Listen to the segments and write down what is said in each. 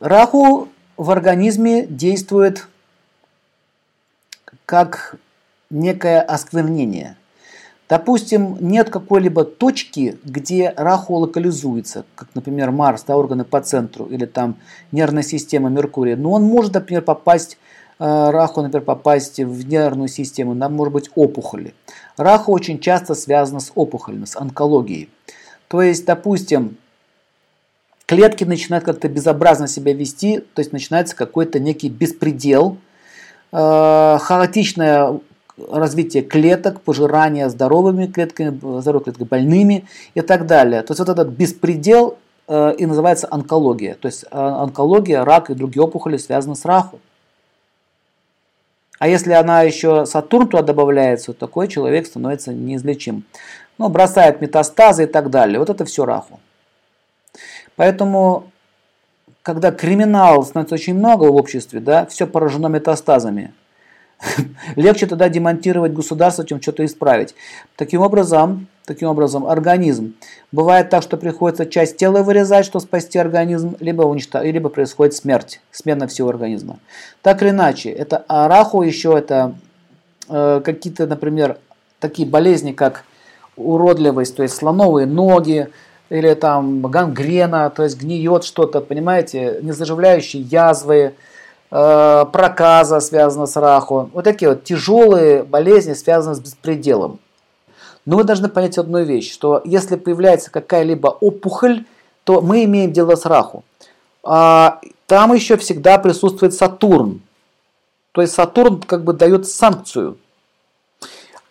Раху в организме действует как некое осквернение. Допустим, нет какой-либо точки, где раху локализуется, как, например, Марс, да, органы по центру, или там нервная система Меркурия. Но он может, например, попасть, э, раху, например, попасть в нервную систему, там может быть опухоли. Раху очень часто связана с опухолями, с онкологией. То есть, допустим, клетки начинают как-то безобразно себя вести, то есть начинается какой-то некий беспредел, э, хаотичное развитие клеток, пожирание здоровыми клетками, здоровыми клетками, больными и так далее. То есть вот этот беспредел э, и называется онкология. То есть э, онкология, рак и другие опухоли связаны с раху. А если она еще Сатурн туда добавляется, то такой человек становится неизлечим. Ну, бросает метастазы и так далее. Вот это все раху. Поэтому, когда криминал становится очень много в обществе, да, все поражено метастазами, легче тогда демонтировать государство, чем что-то исправить. Таким образом, таким образом, организм. Бывает так, что приходится часть тела вырезать, чтобы спасти организм, либо, уничтожить, либо происходит смерть, смена всего организма. Так или иначе, это араху еще это э, какие-то, например, такие болезни, как уродливость, то есть слоновые ноги, или там гангрена, то есть гниет что-то, понимаете, незаживляющие язвы, э, проказа связана с раху. Вот такие вот тяжелые болезни связаны с беспределом. Но вы должны понять одну вещь, что если появляется какая-либо опухоль, то мы имеем дело с раху. А там еще всегда присутствует Сатурн. То есть Сатурн как бы дает санкцию.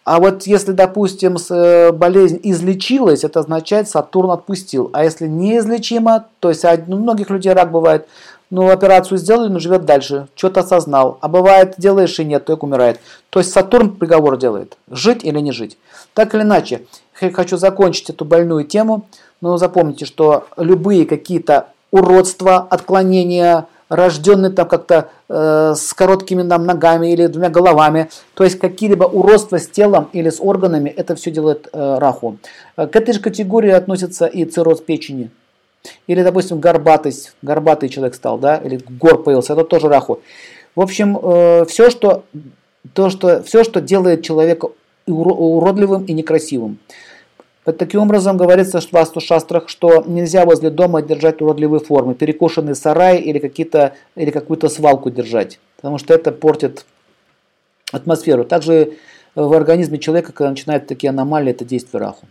А вот если, допустим, э, болезнь излечилась, это означает, Сатурн отпустил. А если неизлечимо, то есть у многих людей рак бывает, ну, операцию сделали, но живет дальше, что-то осознал. А бывает, делаешь и нет, только умирает. То есть Сатурн приговор делает, жить или не жить. Так или иначе, хочу закончить эту больную тему, но запомните, что любые какие-то уродства, отклонения, рожденный там как-то э, с короткими там, ногами или двумя головами, то есть какие-либо уродства с телом или с органами, это все делает э, раху. Э, к этой же категории относится и цирроз печени. Или, допустим, горбатость, горбатый человек стал, да, или гор появился, это тоже раху. В общем, э, все, что, то, что, все, что делает человека уродливым и некрасивым. Таким образом, говорится в Васту Шастрах, что нельзя возле дома держать уродливые формы, перекошенный сарай или, какие-то, или какую-то свалку держать, потому что это портит атмосферу. Также в организме человека, когда начинают такие аномалии, это действие раху.